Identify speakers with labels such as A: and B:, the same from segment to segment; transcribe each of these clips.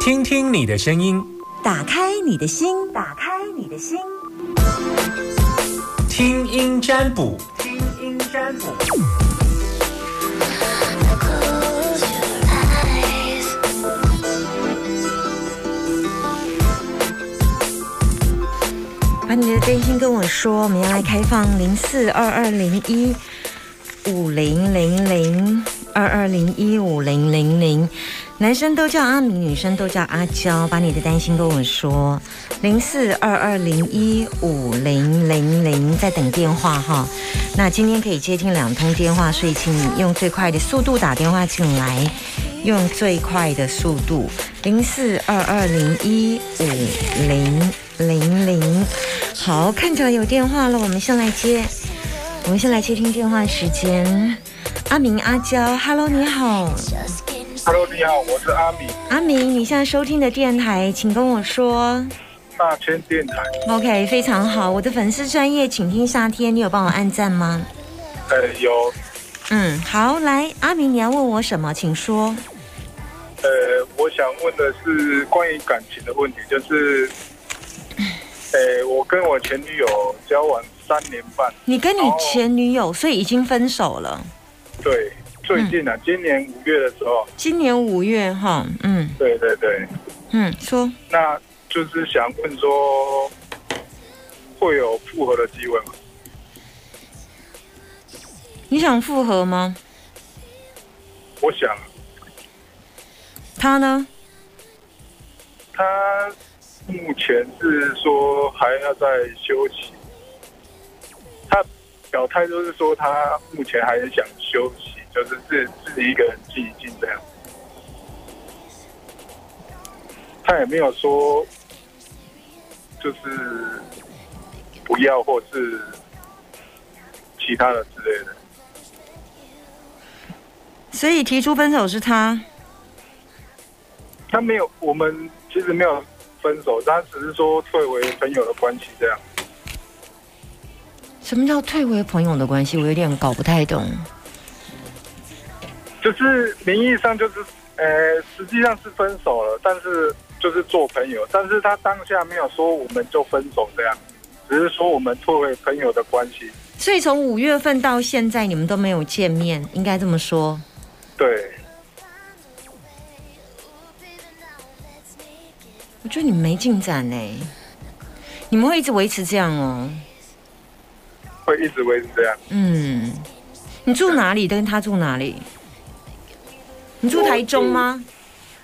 A: 听听你的声音，
B: 打开你的心，打开你的心，
A: 听音占卜，
B: 听音占卜。把你的真心跟我说，我们要来开放零四二二零一五零零零二二零一五零零零，男生都叫阿明，女生都叫阿娇。把你的担心跟我说，零四二二零一五零零零，在等电话哈。那今天可以接听两通电话，所以请你用最快的速度打电话进来，用最快的速度，零四二二零一五零零零。好，看起来有电话了，我们先来接，我们先来接听电话时间。阿明、阿娇，Hello，你好。
C: Hello，你好，我是阿米，
B: 阿明，你现在收听的电台，请跟我说。
C: 大千电台。
B: OK，非常好。我的粉丝专业，请听夏天，你有帮我按赞吗？
C: 呃，有，
B: 嗯，好，来，阿明，你要问我什么？请说。
C: 呃，我想问的是关于感情的问题，就是，呃，我跟我前女友交往三年半，
B: 你跟你
C: 哦
B: 前女友，所以已经分手了。
C: 对，最近啊，今年五月的时候，
B: 今年五月，哈，嗯。
C: 对对对，
B: 嗯，说。
C: 那就是想问说，会有复合的机会吗？
B: 你想复合吗？
C: 我想，
B: 他呢？
C: 他目前是说还要再休息，他表态就是说他目前还是想休息，就是自自己一个人静一静这样。他也没有说就是不要或是其他的之类的。
B: 所以提出分手是他。
C: 他没有，我们其实没有分手，他只是说退回朋友的关系这样。
B: 什么叫退回朋友的关系？我有点搞不太懂。
C: 就是名义上就是，呃，实际上是分手了，但是就是做朋友，但是他当下没有说我们就分手这样，只是说我们作为朋友的关系。
B: 所以从五月份到现在，你们都没有见面，应该这么说。
C: 对，
B: 我觉得你们没进展呢，你们会一直维持这样哦。
C: 会一直维持这样。
B: 嗯，你住哪里？跟他住哪里？你住台中吗？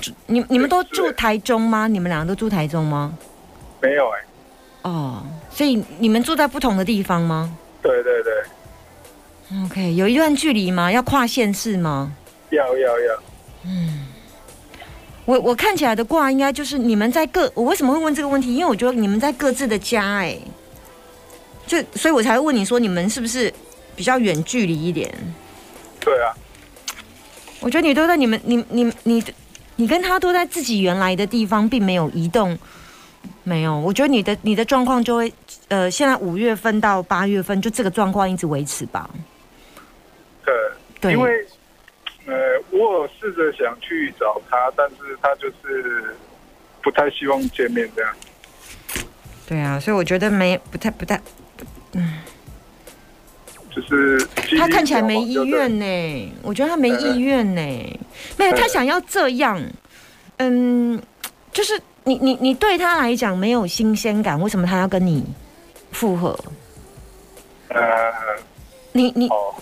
B: 住你你们都住台中吗？你们两个都住台中吗？
C: 没有哎、
B: 哦，所以你们住在不同的地方吗
C: 对对对
B: ，？OK，有一段距离吗？要跨县市吗？
C: 要要要，嗯
B: 我我看起来的卦应该就是你们在各，我为什么会问这个问题？因为我觉得你们在各自的家、哎，就所以我才会问你说你们是不是比较远距离一点？
C: 对啊，
B: 我觉得你都在你们你你你你跟他都在自己原来的地方，并没有移动，没有。我觉得你的你的状况就会呃，现在五月份到八月份就这个状况一直维持吧。
C: 对，
B: 对，
C: 因为呃，我有试着想去找他，但是他就是不太希望见面这样。
B: 对啊，所以我觉得没不太不太，
C: 就是
B: 他看起来没意愿呢。我觉得他没意愿呢，没有他想要这样，嗯，就是你你你对他来讲没有新鲜感，为什么他要跟你复合？
C: 呃，
B: 你你
C: 哦，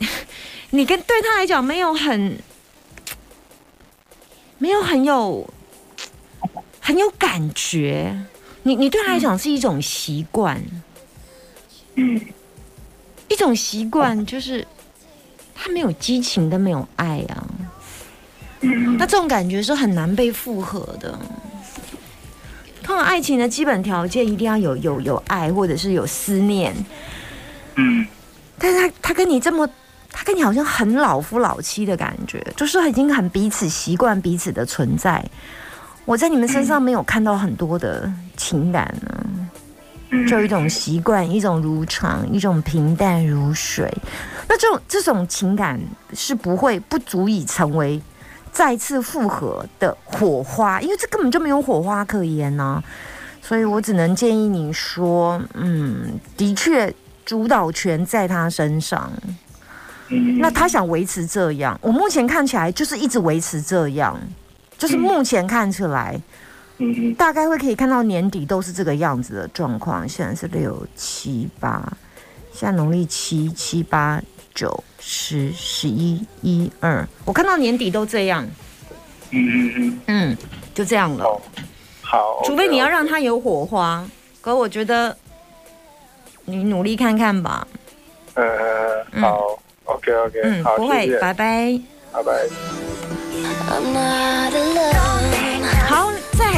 B: 你跟对他来讲没有很没有很有很有感觉，你你对他来讲是一种习惯，
C: 嗯，
B: 一种习惯就是他没有激情跟没有爱啊，那这种感觉是很难被复合的。通常爱情的基本条件一定要有有有爱，或者是有思念，
C: 嗯，
B: 但是他他跟你这么，他跟你好像很老夫老妻的感觉，就是已经很彼此习惯彼此的存在。我在你们身上没有看到很多的情感呢、就有一种习惯，一种如常，一种平淡如水。那这种这种情感是不会不足以成为再次复合的火花，因为这根本就没有火花可言呢、所以我只能建议你说，嗯，的确主导权在他身上。
C: 嗯，
B: 那他想维持这样，我目前看起来就是一直维持这样，就是目前看起来。
C: 嗯
B: 大概会可以看到年底都是这个样子的状况。现在是六七八，现在农历七七八九十十一一二，我看到年底都这样，
C: 嗯嗯嗯，
B: 嗯，就这样了。
C: 好，好，
B: 除非你要让它有火花，可我觉得你努力看看吧。
C: 呃，
B: 嗯
C: 好，OK OK，
B: 嗯，
C: 好，
B: 不会，拜拜。
C: 拜拜。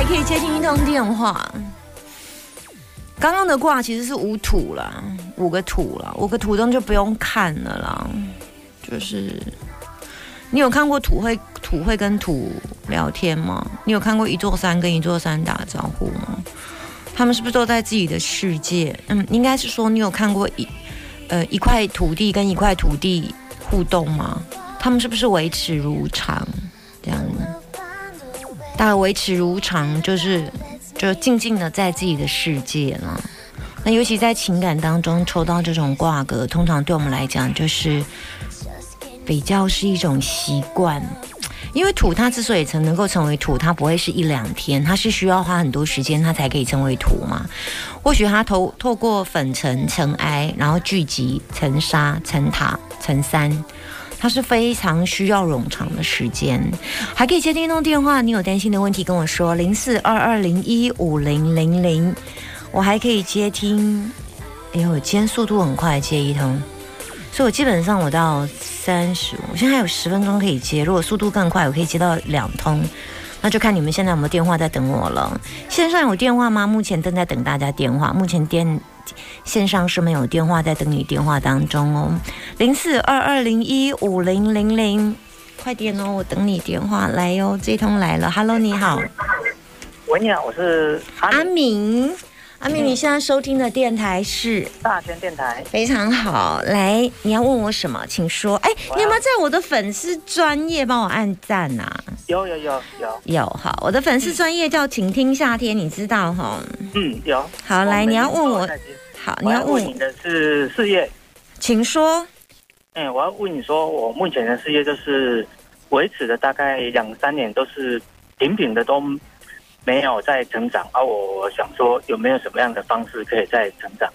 B: 还可以接听一通电话。刚刚的卦其实是五土啦，五个土啦，五个土中就不用看了啦。就是你有看过土会土会跟土聊天吗？你有看过一座山跟一座山打招呼吗？他们是不是都在自己的世界？嗯，应该是说你有看过一呃一块土地跟一块土地互动吗？他们是不是维持如常？大概维持如常，就是就静静的在自己的世界了。那尤其在情感当中抽到这种挂格，通常对我们来讲就是比较是一种习惯。因为土它之所以成能够成为土，它不会是一两天，它是需要花很多时间，它才可以成为土嘛。或许它透透过粉尘、尘埃，然后聚集成沙、成塔、成山，它是非常需要冗长的时间。还可以接听一通电话，你有担心的问题跟我说，零四二二零一五零零零，我还可以接听。哎呦，今天速度很快，接一通，所以我基本上我到三十，我现在还有十分钟可以接。如果速度更快，我可以接到两通，那就看你们现在有没有电话在等我了。线上有电话吗？目前正在等大家电话，目前电线上是没有电话在等你电话当中哦，零四二二零一五零零零。快点哦，我等你电话来哟、这通来了，Hello，你好，
D: 喂，你好，我是阿
B: 阿
D: 明
B: 明，阿明，你现在收听的电台是
D: 大轩电台。
B: 非常好，来，你要问我什么，请说。哎，你有没有在我的粉丝专业帮我按赞啊？
D: 有有有有，
B: 有，好，我的粉丝专业叫请听夏天，你知道哈？
D: 嗯，有。
B: 好，来，你要问我，好，你
D: 我
B: 要问
D: 你的是事业。
B: 请说。
D: 哎，我要问你说，我目前的事业就是维持了大概两三年，都是平平的，都没有在成长。而、我想说，有没有什么样的方式可以在成长？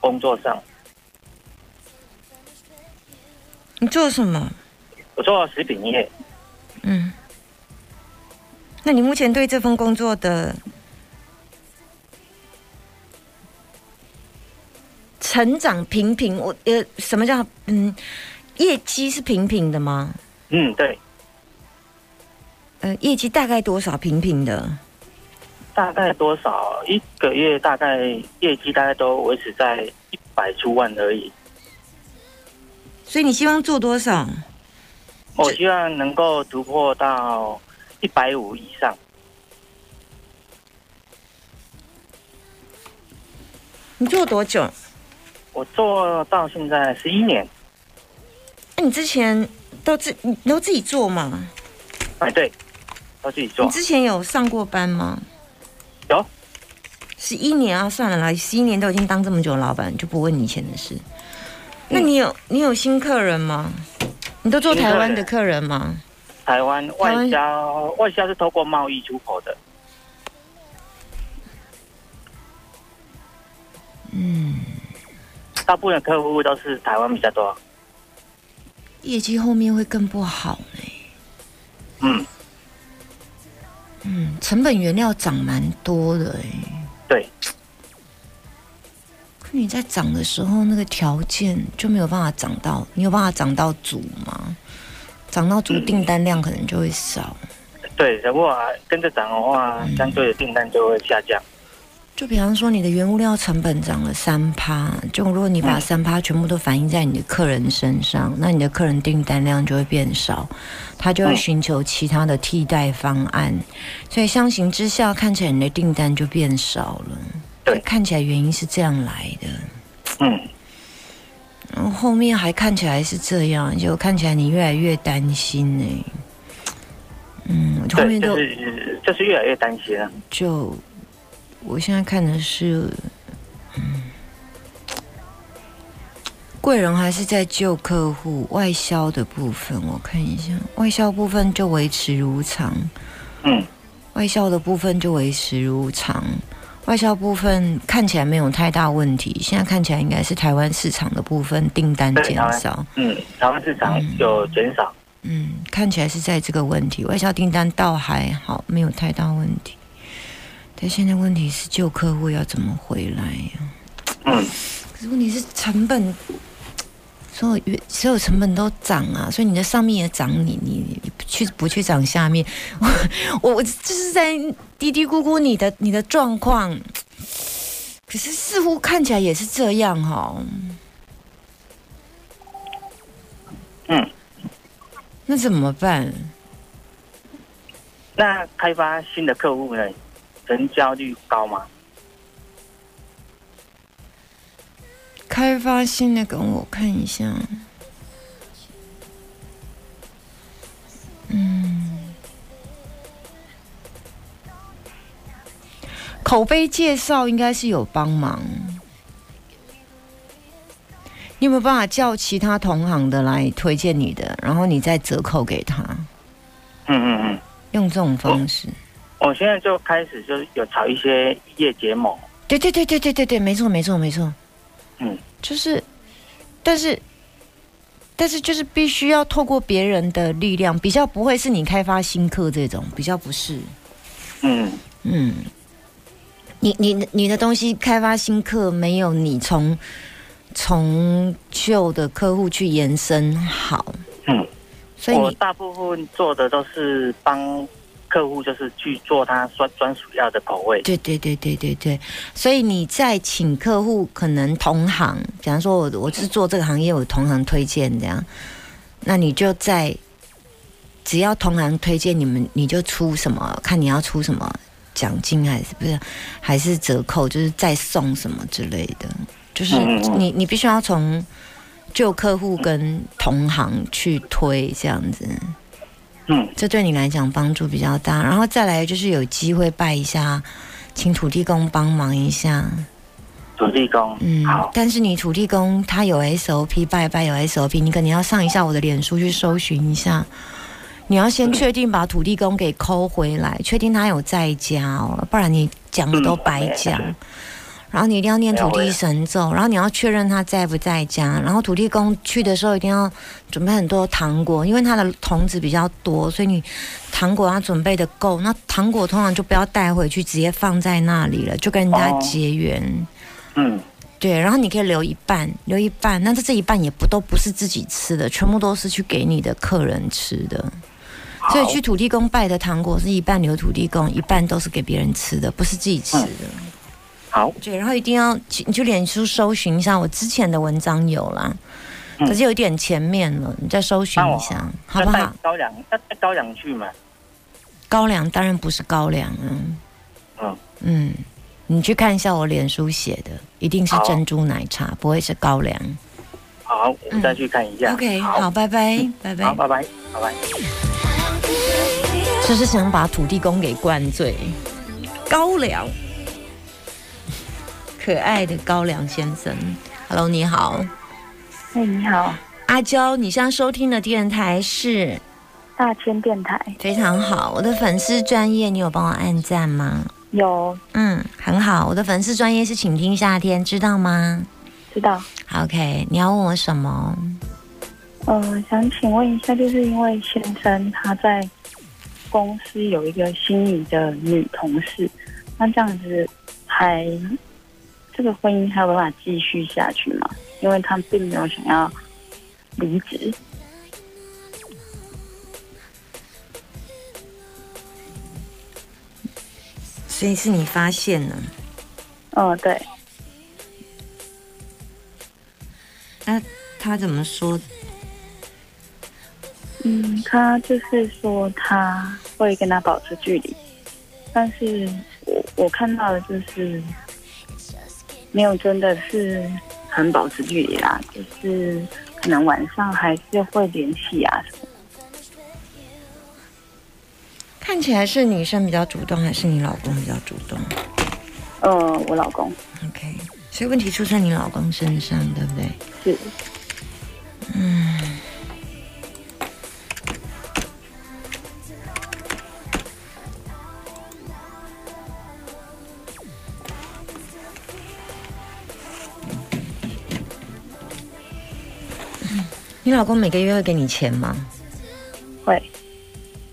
D: 工作上，
B: 你做什么？
D: 我做食品业，
B: 嗯，那你目前对这份工作的成长平平？我呃，什么叫嗯？业绩是平平的吗？
D: 嗯，对，
B: 呃，业绩大概多少平平的？
D: 大概多少？一个月大概业绩大概都维持在一百出万而已。
B: 所以你希望做多少？
D: 我希望能够突破到一百五以上。
B: 你做多久？
D: 我做到现在十一年，
B: 那你之前都自你都自己做吗？
D: 哎，对，都自己做
B: 你。之前有上过班吗？
D: 有，
B: 十一年啊，算了啦，十一年都已经当这么久的老板，就不问你以前的事。那你有你有新客人吗？你都做台湾的客人吗？台湾
D: 外销，外销是透过贸易出口的。
B: 嗯，
D: 大部分的客户都是台湾比较多。
B: 业绩后面会更不好呢。
D: 嗯，
B: 嗯，成本原料涨蛮多的哎。
D: 对，
B: 可你在涨的时候，那个条件就没有办法涨到，你有办法涨到足吗？涨到足，订单量可能就会少。
D: 对，如果跟着涨的话，相对的订单就会下降。
B: 就比方说，你的原物料成本涨了三趴，就如果你把三趴全部都反映在你的客人身上，那你的客人订单量就会变少，他就会寻求其他的替代方案，所以相形之下，看起来你的订单就变少了。
D: 对。
B: 看起来原因是这样来的，
D: 嗯，
B: 然后后面还看起来是这样，就看起来你越来越担心呢、嗯，后，面都
D: 就是就是越来越担心了。
B: 就，我现在看的是，嗯，贵人还是在旧客户外销的部分，我看一下，外销部分就维持如常，
D: 嗯，
B: 外销的部分就维持如常，外销部分看起来没有太大问题，现在看起来应该是台湾市场的部分订单减少，
D: 嗯，台湾市场有减少。
B: 嗯，看起来是在这个问题，外销订单倒还好，没有太大问题。但现在问题是旧客户要怎么回来呀、
D: 嗯，
B: 可是问题是成本，所有原所有成本都涨啊，所以你的上面也涨你，你你不去不去涨下面，我我就是在嘀嘀咕咕你的你的状况，可是似乎看起来也是这样哈、
D: 嗯，
B: 那怎么办？
D: 那开发新的客户呢，成交率高吗？
B: 开发新的跟我看一下，嗯，口碑介绍应该是有帮忙。你有没有办法叫其他同行的来推荐你的，然后你再折扣给他，
D: 嗯嗯嗯，
B: 用这种方式？
D: 我现在就开始就是有炒一些业结膜。
B: 对对对对对对对，没错没错没错。
D: 嗯，
B: 就是，但是，但是就是必须要透过别人的力量，比较不会是你开发新客这种，比较不是。
D: 嗯
B: 嗯，你你你的东西开发新客，没有你从从旧的客户去延伸好，
D: 嗯，
B: 所以你
D: 我大部分做的都是帮客户，就是去做他专专属要的口味。
B: 对对对对对对，所以你在请客户，可能同行，假如说我我是做这个行业，我同行推荐这样，那你就在只要同行推荐你们，你就出什么，看你要出什么奖金还是不是，还是折扣，就是再送什么之类的，就是你你必须要从旧客户跟同行去推这样子。
D: 嗯
B: 这对你来讲帮助比较大。然后再来就是有机会拜一下，请土地公帮忙一下。
D: 土地公，
B: 嗯
D: 好，，
B: 但是你土地公他有 SOP，拜拜有 SOP，你可能要上一下我的脸书去搜寻一下。你要先确定把土地公给抠回来，确定他有在家哦，不然你讲的都白讲。然后你一定要念土地神咒，然后你要确认他在不在家。然后土地公去的时候一定要准备很多糖果，因为他的童子比较多，所以你糖果要准备的够。那糖果通常就不要带回去，直接放在那里了，就跟人家
D: 哦
B: 结缘。
D: 嗯
B: 对，然后你可以留一半，留一半，那这这一半也不都不是自己吃的，全部都是去给你的客人吃的。所以去土地公拜的糖果是一半留土地公，一半都是给别人吃的，不是自己吃的。
D: 好，
B: 对，然后一定要去你去脸书搜寻一下，我之前的文章有啦，
D: 嗯
B: 可是有一点前面了，你再搜寻一下，好不好？
D: 高粱，高粱去嘛？
B: 高粱当然不是高粱啊，
D: 嗯
B: 嗯，你去看一下我脸书写的，一定是珍珠奶茶，不会是高粱。
D: 好，我再去看一下。
B: OK，好，拜拜，拜拜
D: 好，。拜拜，拜拜。
B: 就是想把土地公给灌醉。高粱，可爱的高粱先生，Hello，你好，
E: 哎，你好，
B: 阿娇，你现在收听的电台是
E: 大千电台
B: 非常好，我的粉丝专业，你有帮我按赞吗？
E: 有
B: 嗯，很好，我的粉丝专业是请听夏天，知道吗
E: 知道
B: ？？OK，你要问我什么？
E: 呃，想请问一下，就是因为先生他在公司有一个心仪的女同事，那这样子还这个婚姻还有办法继续下去吗？因为他并没有想要离职。
B: 所以是你发现了，
E: 哦、对，
B: 那他怎么说？
E: 嗯，他就是说他会跟他保持距离，但是我我看到的就是没有真的是很保持距离啦，就是可能晚上还是会联系啊什么。
B: 看起来是女生比较主动，还是你老公比较主动
E: 呃，我老公
B: ？OK，所以问题出在你老公身上，对不对？
E: 是
B: 你老公每个月会给你钱吗？
E: 会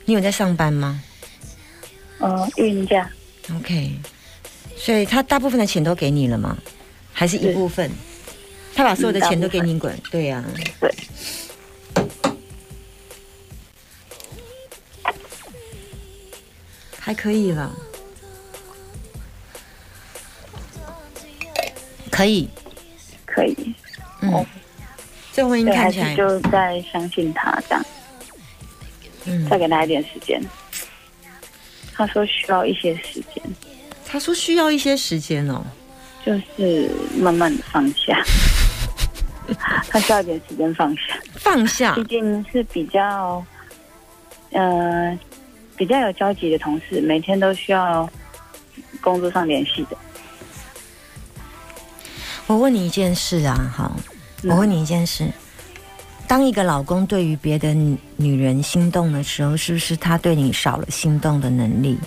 B: 你有在上班吗
E: 嗯孕假
B: ？OK，所以他大部分的钱都给你了吗？还是一部分？他把所有的钱都给你管？对呀、
E: 对，
B: 还可以了，可以。
E: 可以，
B: 嗯
E: 哦，
B: 这婚姻
E: 对，还
B: 看起来，
E: 是就再相信他这样，
B: 嗯
E: 再，给他一点时间。他说需要一些时间，
B: 他说需要一些时间哦。
E: 就是慢慢的放下。他需要一点时间放下，
B: 放下
E: 毕竟是比较，呃，比较有交集的同事，每天都需要工作上联系的。
B: 我问你一件事啊，好，
E: 嗯
B: 我问你一件事：当一个老公对于别的女女人心动的时候，是不是他对你少了心动的能力？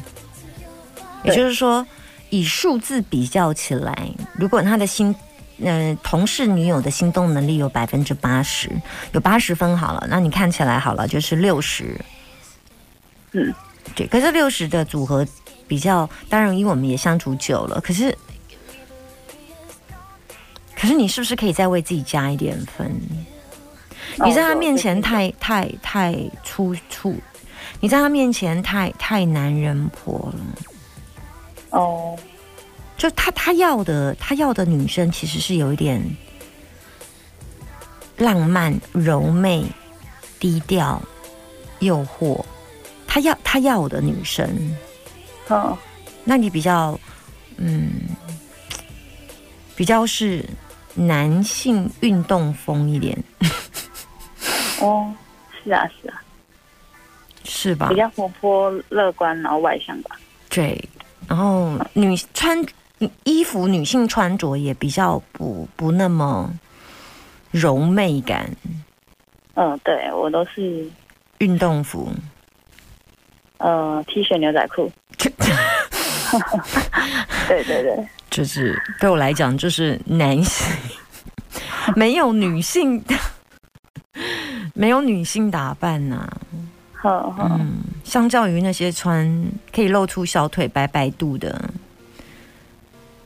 B: 也就是说，以数字比较起来，如果他的心，呃，同事女友的心动能力有百分之八十，有八十分好了，那你看起来好了就是六十，
E: 嗯，
B: 对。可是六十的组合比较，当然因为我们也相处久了，可是。可是你是不是可以再为自己加一点分？你在他面前太太太粗粗，你在他面前太太男人婆了。
E: 哦，
B: 就他他要的他要的女生其实是有一点浪漫、柔媚、低调、诱惑。他要他要的女生，
E: 哦，
B: 那你比较嗯，比较是男性运动风一点，
E: 哦，是啊，是啊，
B: 是吧
E: 比？较活泼、乐观，然后外向吧。
B: 对，然后女穿衣服，女性穿着也比较不不那么柔媚感，
E: 嗯，对我都是
B: 运动服。
E: 呃 T 恤、牛仔裤。对对对，
B: 就是对我来讲，就是男性没有女性，没有女性打扮呐、
E: 呵呵，
B: 嗯，相较于那些穿可以露出小腿白白肚的，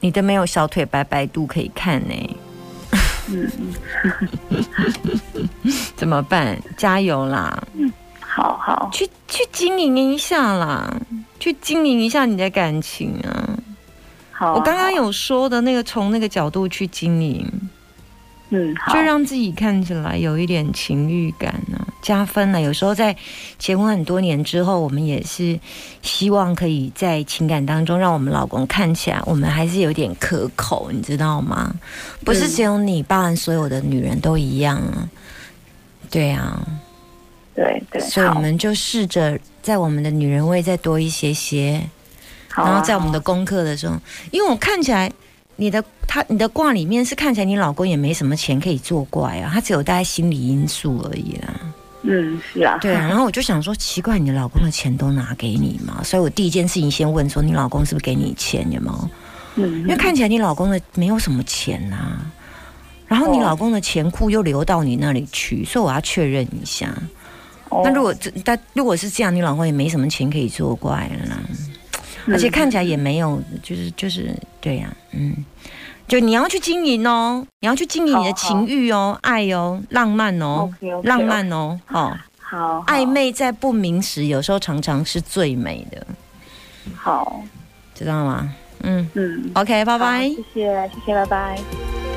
B: 你的没有小腿白白肚可以看呢、
E: 嗯，
B: 怎么办？加油啦！
E: 好好，
B: 去去经营一下啦，去经营一下你的感情啊！我刚刚有说的那个，从那个角度去经营。
E: 嗯，好
B: 就，让自己看起来有一点情欲感啊，加分了、有时候在结婚很多年之后，我们也是希望可以在情感当中，让我们老公看起来我们还是有点可口，你知道吗？不是只有你，包含所有的女人都一样啊。对啊，
E: 对对，
B: 所以我们就试着在我们的女人味再多一些些，
E: 啊
B: 然后在我们的功课的时候，因为我看起来你的他你的卦里面是看起来你老公也没什么钱可以作怪啊，他只有大概心理因素而已啦。
E: 嗯，是啊，
B: 对啊，然后我就想说，奇怪，你的老公的钱都拿给你嘛？所以我第一件事情先问说，你老公是不是给你钱？有没有？
E: 嗯，
B: 因为看起来你老公的没有什么钱呐、然后你
E: 哦
B: 老公的钱库又流到你那里去，所以我要确认一下。
E: 哦。
B: 那如果这但如果是这样，你老公也没什么钱可以作怪了啦。而且看起来也没有，就是就是对呀、嗯，就你要去经营哦，你要去经营你的情欲哦、爱哦、浪漫哦、浪漫哦，哦，
E: 好好。
B: 暧昧在不明时，有时候常常是最美的，
E: 好，
B: 知道吗？嗯。
E: 嗯
B: ，，OK，拜拜。
E: 谢谢谢谢，拜拜。